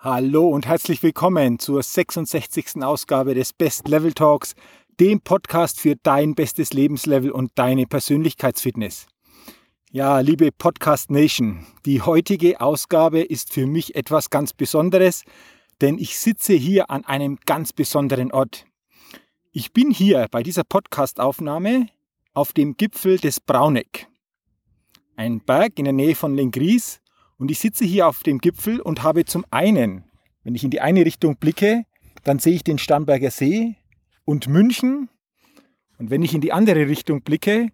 Hallo und herzlich willkommen zur 66. Ausgabe des Best Level Talks, dem Podcast für dein bestes Lebenslevel und deine Persönlichkeitsfitness. Ja, liebe Podcast Nation, die heutige Ausgabe ist für mich etwas ganz Besonderes, denn ich sitze hier an einem ganz besonderen Ort. Ich bin hier bei dieser Podcastaufnahme auf dem Gipfel des Brauneck. Ein Berg in der Nähe von Lengries und ich sitze hier auf dem Gipfel und habe zum einen, wenn ich in die eine Richtung blicke, dann sehe ich den Starnberger See und München. Und wenn ich in die andere Richtung blicke,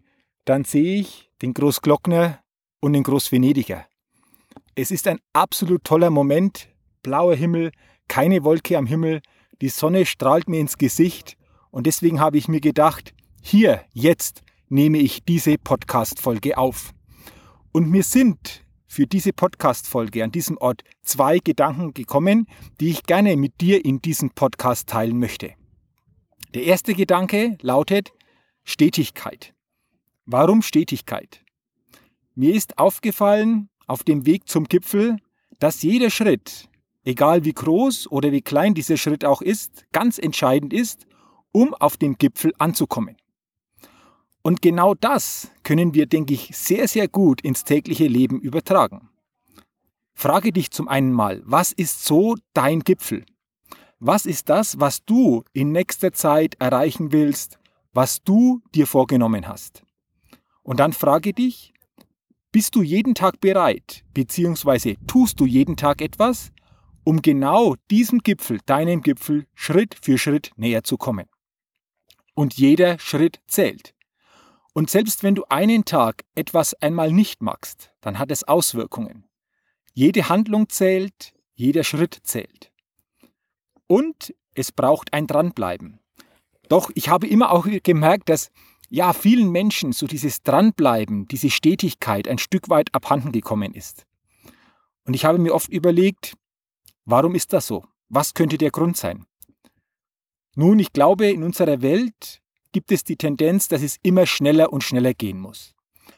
dann sehe ich den Großglockner und den Großvenediger. Es ist ein absolut toller Moment. Blauer Himmel, keine Wolke am Himmel, die Sonne strahlt mir ins Gesicht und deswegen habe ich mir gedacht, hier, jetzt nehme ich diese Podcast-Folge auf. Und mir sind für diese Podcast-Folge an diesem Ort zwei Gedanken gekommen, die ich gerne mit dir in diesem Podcast teilen möchte. Der erste Gedanke lautet Stetigkeit. Warum Stetigkeit? Mir ist aufgefallen auf dem Weg zum Gipfel, dass jeder Schritt, egal wie groß oder wie klein dieser Schritt auch ist, ganz entscheidend ist, um auf den Gipfel anzukommen. Und genau das können wir, denke ich, sehr, sehr gut ins tägliche Leben übertragen. Frage dich zum einen mal, was ist so dein Gipfel? Was ist das, was du in nächster Zeit erreichen willst, was du dir vorgenommen hast? Und dann frage dich, bist du jeden Tag bereit, beziehungsweise tust du jeden Tag etwas, um genau diesem Gipfel, deinem Gipfel, Schritt für Schritt näher zu kommen? Und jeder Schritt zählt. Und selbst wenn du einen Tag etwas einmal nicht machst, dann hat es Auswirkungen. Jede Handlung zählt, jeder Schritt zählt. Und es braucht ein Dranbleiben. Doch ich habe immer auch gemerkt, dass ja vielen Menschen so dieses Dranbleiben, diese Stetigkeit ein Stück weit abhanden gekommen ist. Und ich habe mir oft überlegt, warum ist das so? Was könnte der Grund sein? Nun, ich glaube, in unserer Welt gibt es die Tendenz, dass es immer schneller und schneller gehen muss.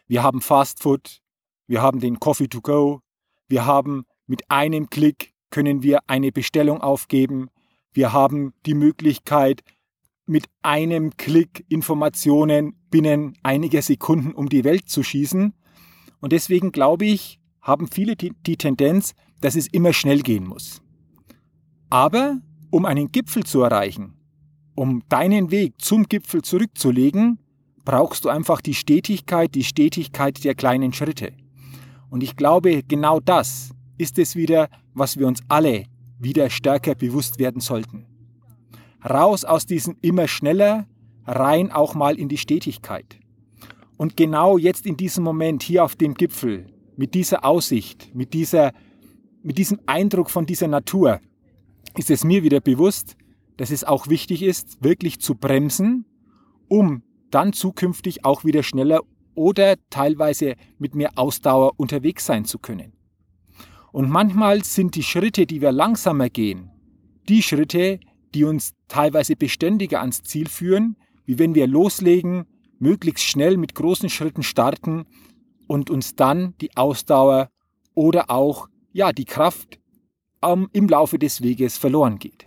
Wir haben Fast Food, wir haben den Coffee to go, wir haben mit einem Klick können wir eine Bestellung aufgeben, wir haben die Möglichkeit, mit einem Klick Informationen binnen einiger Sekunden um die Welt zu schießen. Und deswegen glaube ich, haben viele die, Tendenz, dass es immer schnell gehen muss. Aber um einen Gipfel zu erreichen, um deinen Weg zum Gipfel zurückzulegen, brauchst du einfach die Stetigkeit, die Stetigkeit der kleinen Schritte. Und ich glaube, genau das ist es wieder, was wir uns alle wieder stärker bewusst werden sollten. Raus aus diesem immer schneller, rein auch mal in die Stetigkeit. Und genau jetzt in diesem Moment hier auf dem Gipfel, mit dieser Aussicht, mit, dieser, mit diesem Eindruck von dieser Natur, ist es mir wieder bewusst, dass es auch wichtig ist, wirklich zu bremsen, um dann zukünftig auch wieder schneller oder teilweise mit mehr Ausdauer unterwegs sein zu können. Und manchmal sind die Schritte, die wir langsamer gehen, die Schritte, die uns teilweise beständiger ans Ziel führen, wie wenn wir loslegen, möglichst schnell mit großen Schritten starten und uns dann die Ausdauer oder auch ja die Kraft ähm, im Laufe des Weges verloren geht.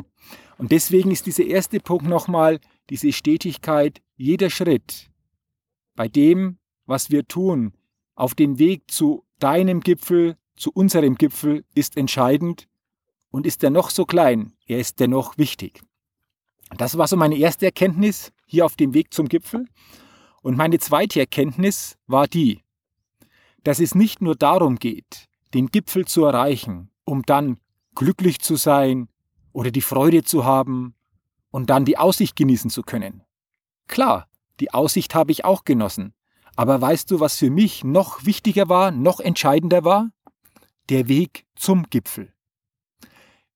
Und deswegen ist dieser erste Punkt nochmal diese Stetigkeit, jeder Schritt bei dem, was wir tun, auf dem Weg zu deinem Gipfel, zu unserem Gipfel, ist entscheidend. Und ist er noch so klein, er ist dennoch wichtig. Das war so meine erste Erkenntnis hier auf dem Weg zum Gipfel. Und meine zweite Erkenntnis war die, dass es nicht nur darum geht, den Gipfel zu erreichen, um dann glücklich zu sein, oder die Freude zu haben und dann die Aussicht genießen zu können. Klar, die Aussicht habe ich auch genossen, Aber weißt du, was für mich noch wichtiger war, noch entscheidender war? Der Weg zum Gipfel.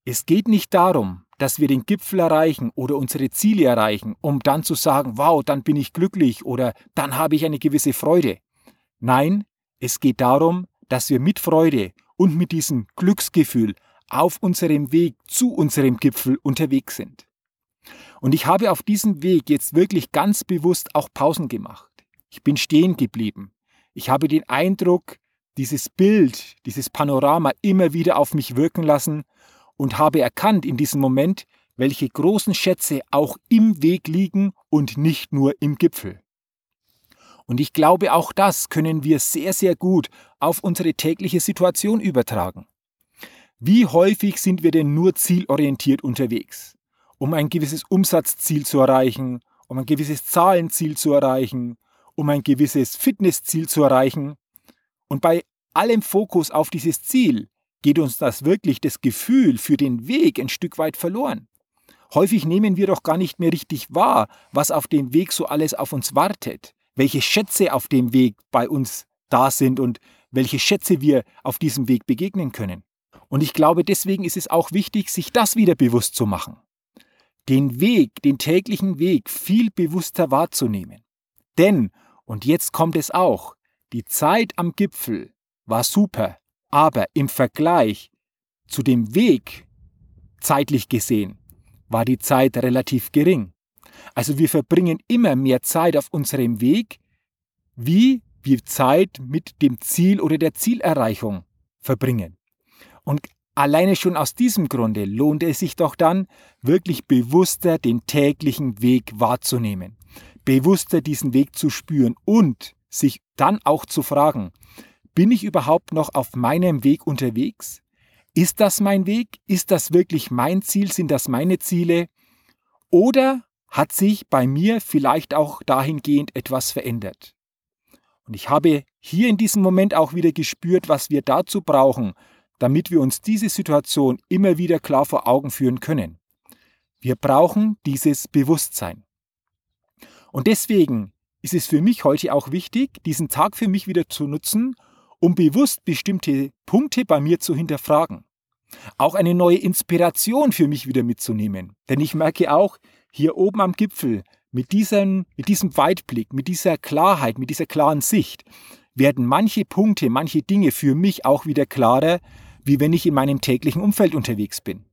Es geht nicht darum, dass wir den Gipfel erreichen oder unsere Ziele erreichen, um dann zu sagen, wow, dann bin ich glücklich oder dann habe ich eine gewisse Freude. Nein, es geht darum, dass wir mit Freude und mit diesem Glücksgefühl auf unserem Weg zu unserem Gipfel unterwegs sind. Und ich habe auf diesem Weg jetzt wirklich ganz bewusst auch Pausen gemacht. Ich bin stehen geblieben. Ich habe den Eindruck, dieses Bild, dieses Panorama immer wieder auf mich wirken lassen und habe erkannt in diesem Moment, welche großen Schätze auch im Weg liegen und nicht nur im Gipfel. Und ich glaube, auch das können wir sehr, sehr gut auf unsere tägliche Situation übertragen. Wie häufig sind wir denn nur zielorientiert unterwegs? Um ein gewisses Umsatzziel zu erreichen, um ein gewisses Zahlenziel zu erreichen, um ein gewisses Fitnessziel zu erreichen. Und bei allem Fokus auf dieses Ziel geht uns das wirklich das Gefühl für den Weg ein Stück weit verloren. Häufig nehmen wir doch gar nicht mehr richtig wahr, was auf dem Weg so alles auf uns wartet, welche Schätze auf dem Weg bei uns da sind und welche Schätze wir auf diesem Weg begegnen können. Und ich glaube, deswegen ist es auch wichtig, sich das wieder bewusst zu machen. Den Weg, den täglichen Weg viel bewusster wahrzunehmen. Denn, und jetzt kommt es auch, die Zeit am Gipfel war super, aber im Vergleich zu dem Weg, zeitlich gesehen, war die Zeit relativ gering. Also wir verbringen immer mehr Zeit auf unserem Weg, wie wir Zeit mit dem Ziel oder der Zielerreichung verbringen. Und alleine schon aus diesem Grunde lohnt es sich doch dann, wirklich bewusster den täglichen Weg wahrzunehmen, bewusster diesen Weg zu spüren und sich dann auch zu fragen, bin ich überhaupt noch auf meinem Weg unterwegs? Ist das mein Weg? Ist das wirklich mein Ziel? Sind das meine Ziele? Oder hat sich bei mir vielleicht auch dahingehend etwas verändert? Und ich habe hier in diesem Moment auch wieder gespürt, was wir dazu brauchen, damit wir uns diese Situation immer wieder klar vor Augen führen können. Wir brauchen dieses Bewusstsein. Und deswegen ist es für mich heute auch wichtig, diesen Tag für mich wieder zu nutzen, um bewusst bestimmte Punkte bei mir zu hinterfragen. Auch eine neue Inspiration für mich wieder mitzunehmen. Denn ich merke auch, hier oben am Gipfel, mit diesem, mit diesem Weitblick, mit dieser Klarheit, mit dieser klaren Sicht, werden manche Punkte, manche Dinge für mich auch wieder klarer, wie wenn ich in meinem täglichen Umfeld unterwegs bin.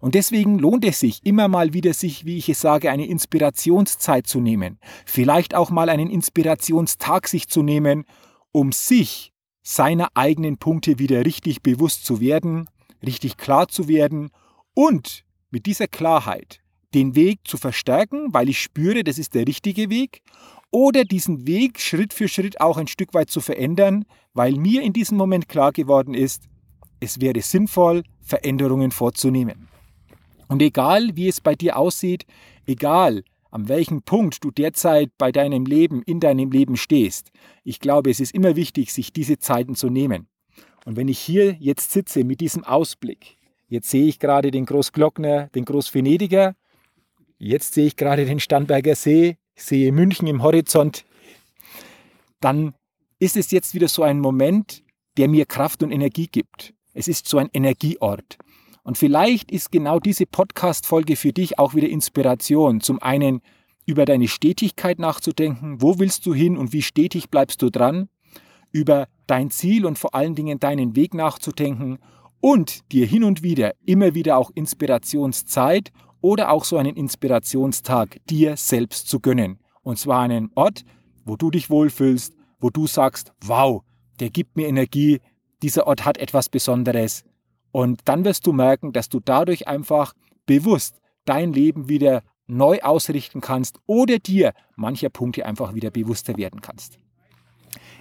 Und deswegen lohnt es sich, immer mal wieder sich, wie ich es sage, eine Inspirationszeit zu nehmen. Vielleicht auch mal einen Inspirationstag sich zu nehmen, um sich seiner eigenen Punkte wieder richtig bewusst zu werden, richtig klar zu werden und mit dieser Klarheit den Weg zu verstärken, weil ich spüre, das ist der richtige Weg, oder diesen Weg Schritt für Schritt auch ein Stück weit zu verändern, weil mir in diesem Moment klar geworden ist, es wäre sinnvoll, Veränderungen vorzunehmen. Und egal, wie es bei dir aussieht, egal, an welchem Punkt du derzeit bei deinem Leben, in deinem Leben stehst. Ich glaube, es ist immer wichtig, sich diese Zeiten zu nehmen. Und wenn ich hier jetzt sitze mit diesem Ausblick, jetzt sehe ich gerade den Großglockner, den Großvenediger, jetzt sehe ich gerade den Starnberger See, sehe München im Horizont, dann ist es jetzt wieder so ein Moment, der mir Kraft und Energie gibt. Es ist so ein Energieort. Und vielleicht ist genau diese Podcast-Folge für dich auch wieder Inspiration. Zum einen über deine Stetigkeit nachzudenken. Wo willst du hin und wie stetig bleibst du dran? Über dein Ziel und vor allen Dingen deinen Weg nachzudenken und dir hin und wieder immer wieder auch Inspirationszeit oder auch so einen Inspirationstag dir selbst zu gönnen. Und zwar einen Ort, wo du dich wohlfühlst, wo du sagst, wow, der gibt mir Energie, dieser Ort hat etwas Besonderes, und dann wirst du merken, dass du dadurch einfach bewusst dein Leben wieder neu ausrichten kannst oder dir mancher Punkte einfach wieder bewusster werden kannst.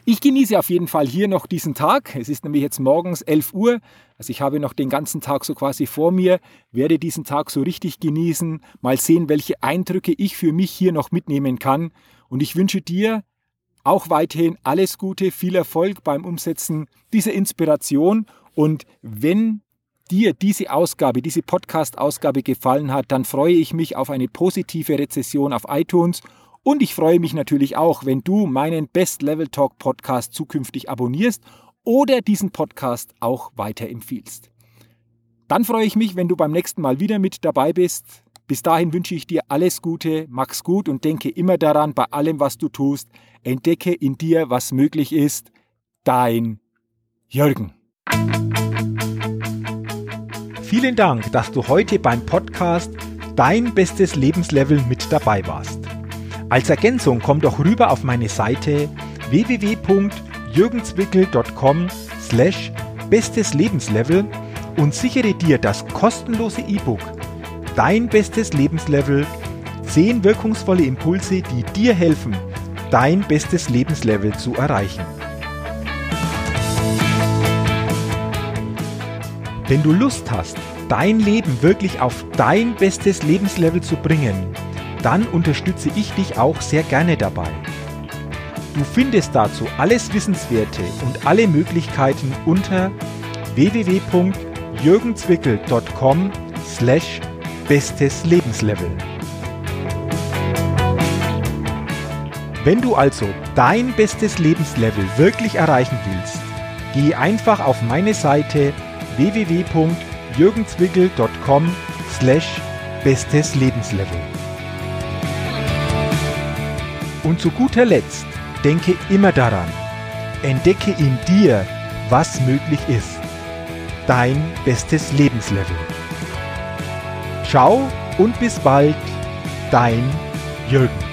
Ich genieße auf jeden Fall hier noch diesen Tag. Es ist nämlich jetzt morgens 11 Uhr. Also ich habe noch den ganzen Tag so quasi vor mir, werde diesen Tag so richtig genießen, mal sehen, welche Eindrücke ich für mich hier noch mitnehmen kann. Und ich wünsche dir auch weiterhin alles Gute, viel Erfolg beim Umsetzen dieser Inspiration. Und wenn dir diese Ausgabe, diese Podcast-Ausgabe gefallen hat, dann freue ich mich auf eine positive Rezession auf iTunes Und ich freue mich natürlich auch, wenn du meinen Best Level Talk Podcast zukünftig abonnierst oder diesen Podcast auch weiterempfiehlst. Dann freue ich mich, wenn du beim nächsten Mal wieder mit dabei bist. Bis dahin wünsche ich dir alles Gute, mach's gut und denke immer daran, bei allem, was du tust, entdecke in dir, was möglich ist. Dein Jürgen. Vielen Dank, dass du heute beim Podcast Dein bestes Lebenslevel mit dabei warst. Als Ergänzung komm doch rüber auf meine Seite www.jürgenswickel.com slash bestes Lebenslevel und sichere dir das kostenlose E-Book Dein bestes Lebenslevel 10 wirkungsvolle Impulse, die dir helfen, dein bestes Lebenslevel zu erreichen. Wenn du Lust hast, dein Leben wirklich auf dein bestes Lebenslevel zu bringen, dann unterstütze ich dich auch sehr gerne dabei. Du findest dazu alles Wissenswerte und alle Möglichkeiten unter www.jürgenzwickel.com slash bestes Lebenslevel. Wenn du also dein bestes Lebenslevel wirklich erreichen willst, geh einfach auf meine Seite www.jürgenzwickel.com slash bestes Lebenslevel. Und zu guter Letzt, denke immer daran, entdecke in dir, was möglich ist. Dein bestes Lebenslevel. Ciao und bis bald, dein Jürgen.